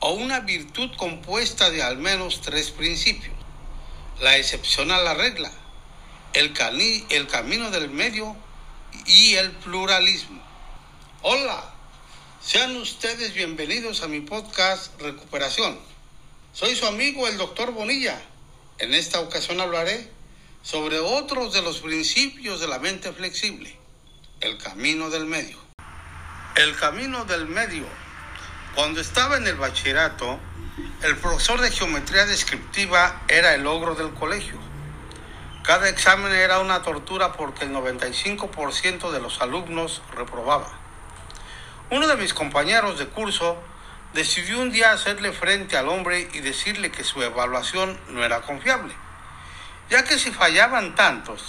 o una virtud compuesta de al menos tres principios. La excepción a la regla, el, el camino del medio y el pluralismo. Hola, sean ustedes bienvenidos a mi podcast Recuperación. Soy su amigo el doctor Bonilla. En esta ocasión hablaré sobre otros de los principios de la mente flexible, el camino del medio. El camino del medio. Cuando estaba en el bachillerato, el profesor de geometría descriptiva era el ogro del colegio. Cada examen era una tortura porque el 95% de los alumnos reprobaba. Uno de mis compañeros de curso decidió un día hacerle frente al hombre y decirle que su evaluación no era confiable, ya que si fallaban tantos,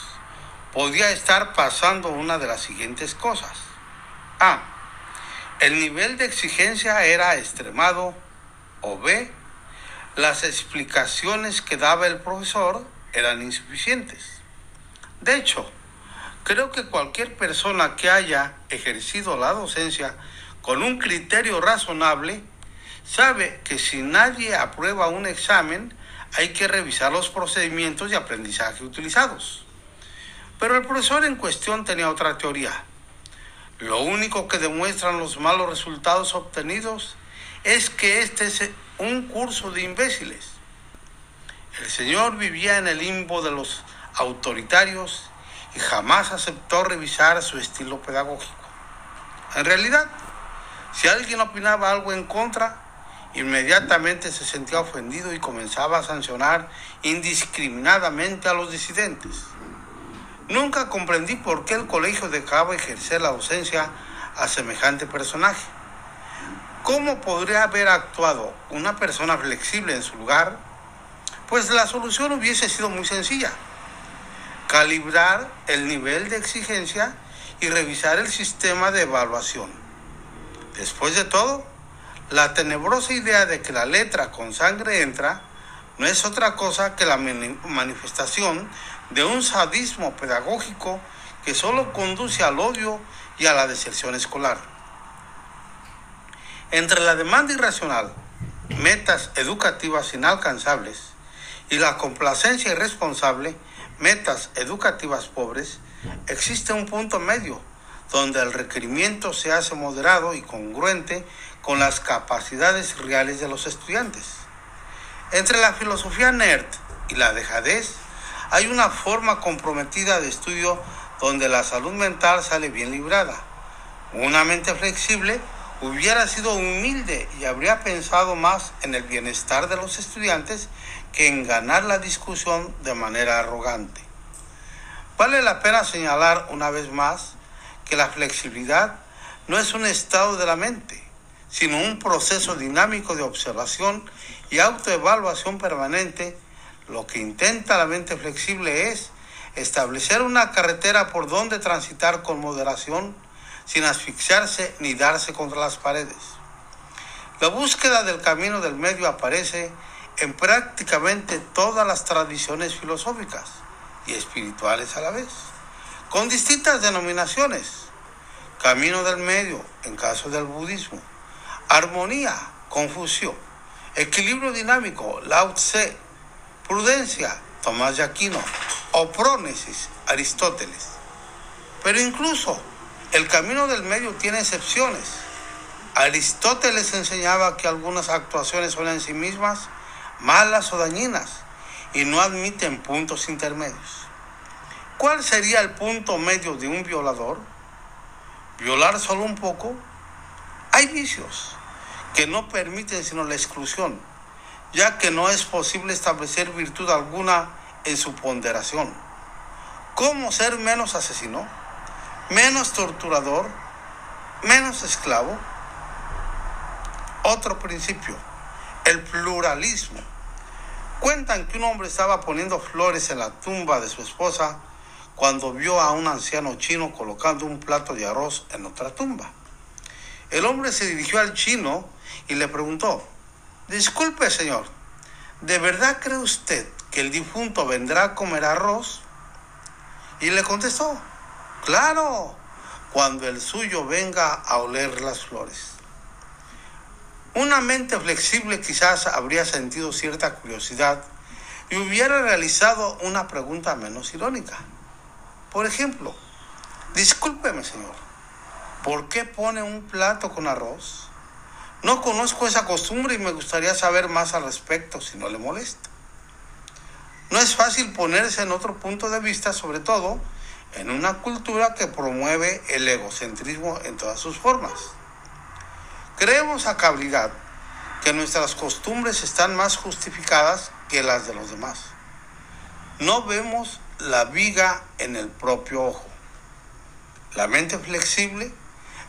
podía estar pasando una de las siguientes cosas. A. El nivel de exigencia era extremado. O B. Las explicaciones que daba el profesor eran insuficientes. De hecho, creo que cualquier persona que haya ejercido la docencia con un criterio razonable, sabe que si nadie aprueba un examen, hay que revisar los procedimientos de aprendizaje utilizados. Pero el profesor en cuestión tenía otra teoría. Lo único que demuestran los malos resultados obtenidos es que este es un curso de imbéciles. El señor vivía en el limbo de los autoritarios y jamás aceptó revisar su estilo pedagógico. En realidad, si alguien opinaba algo en contra, inmediatamente se sentía ofendido y comenzaba a sancionar indiscriminadamente a los disidentes. Nunca comprendí por qué el colegio dejaba ejercer la docencia a semejante personaje. ¿Cómo podría haber actuado una persona flexible en su lugar? Pues la solución hubiese sido muy sencilla. Calibrar el nivel de exigencia y revisar el sistema de evaluación. Después de todo, la tenebrosa idea de que la letra con sangre entra no es otra cosa que la manifestación de un sadismo pedagógico que solo conduce al odio y a la deserción escolar. Entre la demanda irracional, metas educativas inalcanzables, y la complacencia irresponsable, metas educativas pobres, existe un punto medio donde el requerimiento se hace moderado y congruente con las capacidades reales de los estudiantes. Entre la filosofía nerd y la dejadez hay una forma comprometida de estudio donde la salud mental sale bien librada. Una mente flexible hubiera sido humilde y habría pensado más en el bienestar de los estudiantes que en ganar la discusión de manera arrogante. Vale la pena señalar una vez más que la flexibilidad no es un estado de la mente, sino un proceso dinámico de observación y autoevaluación permanente. Lo que intenta la mente flexible es establecer una carretera por donde transitar con moderación, sin asfixiarse ni darse contra las paredes. La búsqueda del camino del medio aparece en prácticamente todas las tradiciones filosóficas y espirituales a la vez con distintas denominaciones. Camino del medio, en caso del budismo. Armonía, Confucio. Equilibrio dinámico, Lao Tse. Prudencia, Tomás de Aquino. O prónesis, Aristóteles. Pero incluso el camino del medio tiene excepciones. Aristóteles enseñaba que algunas actuaciones son en sí mismas malas o dañinas y no admiten puntos intermedios. ¿Cuál sería el punto medio de un violador? ¿Violar solo un poco? Hay vicios que no permiten sino la exclusión, ya que no es posible establecer virtud alguna en su ponderación. ¿Cómo ser menos asesino? ¿Menos torturador? ¿Menos esclavo? Otro principio, el pluralismo. Cuentan que un hombre estaba poniendo flores en la tumba de su esposa cuando vio a un anciano chino colocando un plato de arroz en otra tumba. El hombre se dirigió al chino y le preguntó, disculpe señor, ¿de verdad cree usted que el difunto vendrá a comer arroz? Y le contestó, claro, cuando el suyo venga a oler las flores. Una mente flexible quizás habría sentido cierta curiosidad y hubiera realizado una pregunta menos irónica. Por ejemplo, discúlpeme señor, ¿por qué pone un plato con arroz? No conozco esa costumbre y me gustaría saber más al respecto si no le molesta. No es fácil ponerse en otro punto de vista, sobre todo en una cultura que promueve el egocentrismo en todas sus formas. Creemos a cabalidad que nuestras costumbres están más justificadas que las de los demás. No vemos la viga en el propio ojo. La mente flexible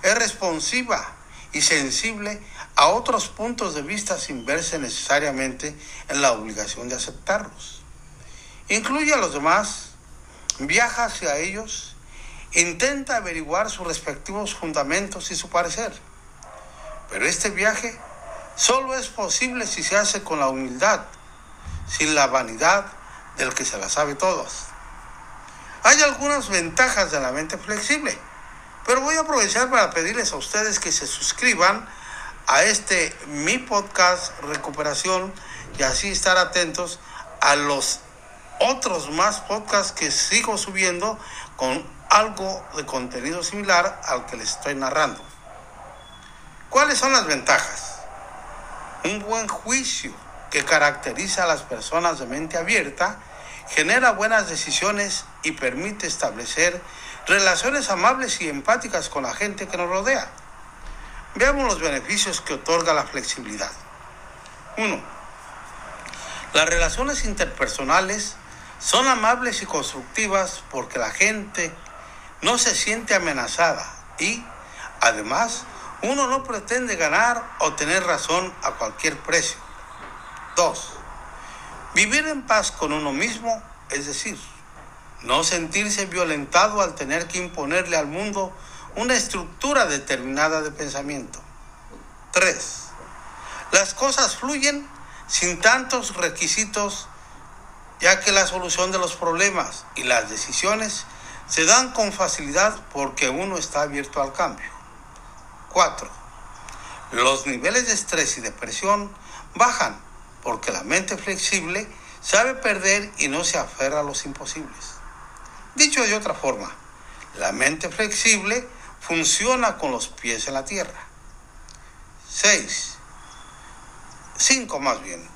es responsiva y sensible a otros puntos de vista sin verse necesariamente en la obligación de aceptarlos. Incluye a los demás, viaja hacia ellos, intenta averiguar sus respectivos fundamentos y su parecer. Pero este viaje solo es posible si se hace con la humildad, sin la vanidad del que se la sabe todas. Hay algunas ventajas de la mente flexible, pero voy a aprovechar para pedirles a ustedes que se suscriban a este mi podcast recuperación y así estar atentos a los otros más podcasts que sigo subiendo con algo de contenido similar al que les estoy narrando. ¿Cuáles son las ventajas? Un buen juicio que caracteriza a las personas de mente abierta genera buenas decisiones y permite establecer relaciones amables y empáticas con la gente que nos rodea. Veamos los beneficios que otorga la flexibilidad. 1. Las relaciones interpersonales son amables y constructivas porque la gente no se siente amenazada y, además, uno no pretende ganar o tener razón a cualquier precio. 2. Vivir en paz con uno mismo, es decir, no sentirse violentado al tener que imponerle al mundo una estructura determinada de pensamiento. 3. Las cosas fluyen sin tantos requisitos ya que la solución de los problemas y las decisiones se dan con facilidad porque uno está abierto al cambio. 4. Los niveles de estrés y depresión bajan porque la mente flexible sabe perder y no se aferra a los imposibles. Dicho de otra forma, la mente flexible funciona con los pies en la tierra. 6. 5 más bien.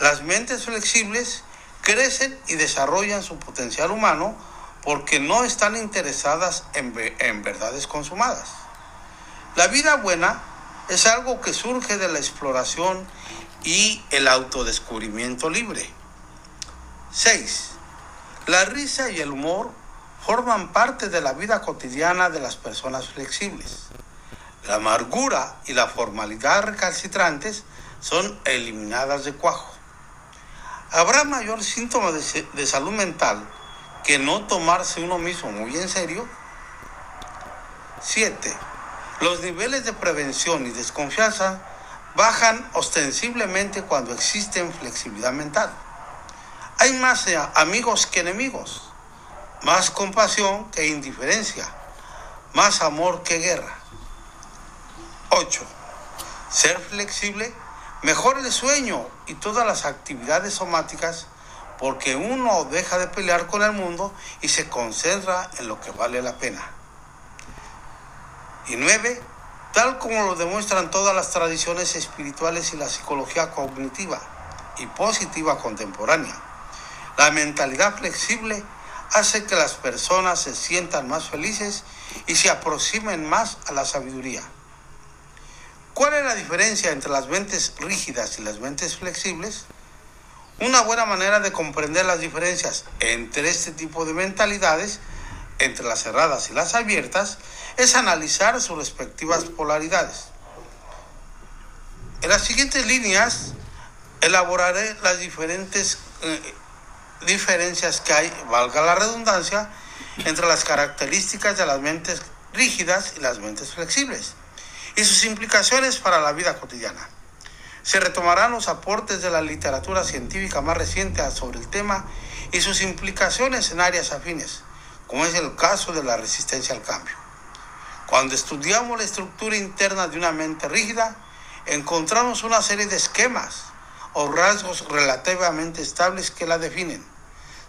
Las mentes flexibles crecen y desarrollan su potencial humano porque no están interesadas en, en, verdades consumadas. La vida buena es algo que surge de la exploración y el autodescubrimiento libre. 6. La risa y el humor forman parte de la vida cotidiana de las personas flexibles. La amargura y la formalidad recalcitrantes son eliminadas de cuajo. ¿Habrá mayor síntoma de, salud mental que no tomarse uno mismo muy en serio? 7. Los niveles de prevención y desconfianza bajan ostensiblemente cuando existen flexibilidad mental. Hay más amigos que enemigos, más compasión que indiferencia, más amor que guerra. 8. Ser flexible Mejor el sueño y todas las actividades somáticas porque uno deja de pelear con el mundo y se concentra en lo que vale la pena. Y nueve, tal como lo demuestran todas las tradiciones espirituales y la psicología cognitiva y positiva contemporánea, la mentalidad flexible hace que las personas se sientan más felices y se aproximen más a la sabiduría. ¿Cuál es la diferencia entre las mentes rígidas y las mentes flexibles? Una buena manera de comprender las diferencias entre este tipo de mentalidades, entre las cerradas y las abiertas, es analizar sus respectivas polaridades. En las siguientes líneas elaboraré las diferentes eh, diferencias que hay, valga la redundancia, entre las características de las mentes rígidas y las mentes flexibles y sus implicaciones para la vida cotidiana. Se retomarán los aportes de la literatura científica más reciente sobre el tema y sus implicaciones en áreas afines, como es el caso de la resistencia al cambio. Cuando estudiamos la estructura interna de una mente rígida, encontramos una serie de esquemas o rasgos relativamente estables que la definen.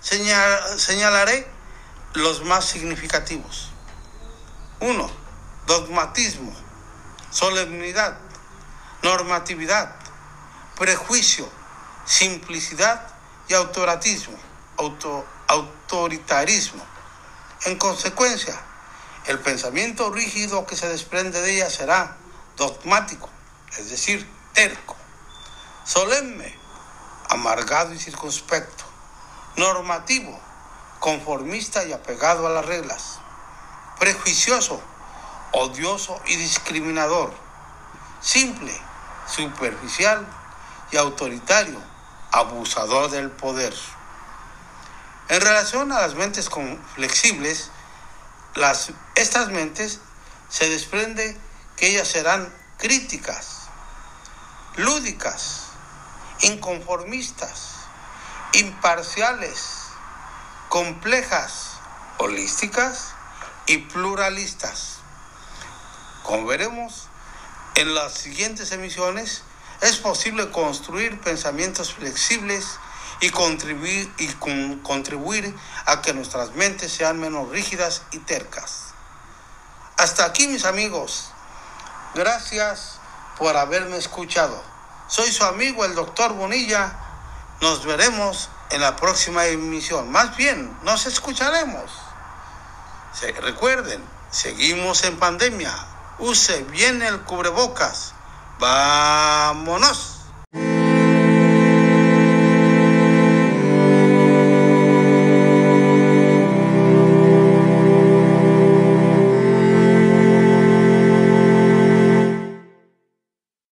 señalaré los más significativos. 1. Dogmatismo, solemnidad, normatividad, prejuicio, simplicidad y autoritarismo. autoritarismo. En consecuencia, el pensamiento rígido que se desprende de ella será dogmático, es decir, terco, solemne, amargado y circunspecto, normativo, conformista y apegado a las reglas, prejuicioso, odioso y discriminador, simple, superficial y autoritario, abusador del poder. En relación a las mentes flexibles, estas mentes se desprende que ellas serán críticas, lúdicas, inconformistas, imparciales, complejas, holísticas y pluralistas. Como veremos en las siguientes emisiones, es posible construir pensamientos flexibles y contribuir, y contribuir a que nuestras mentes sean menos rígidas y tercas. Hasta aquí mis amigos. Gracias por haberme escuchado. Soy su amigo el doctor Bonilla. Nos veremos en la próxima emisión. Más bien, nos escucharemos. Se, recuerden, seguimos en pandemia. Use bien el cubrebocas. Vámonos.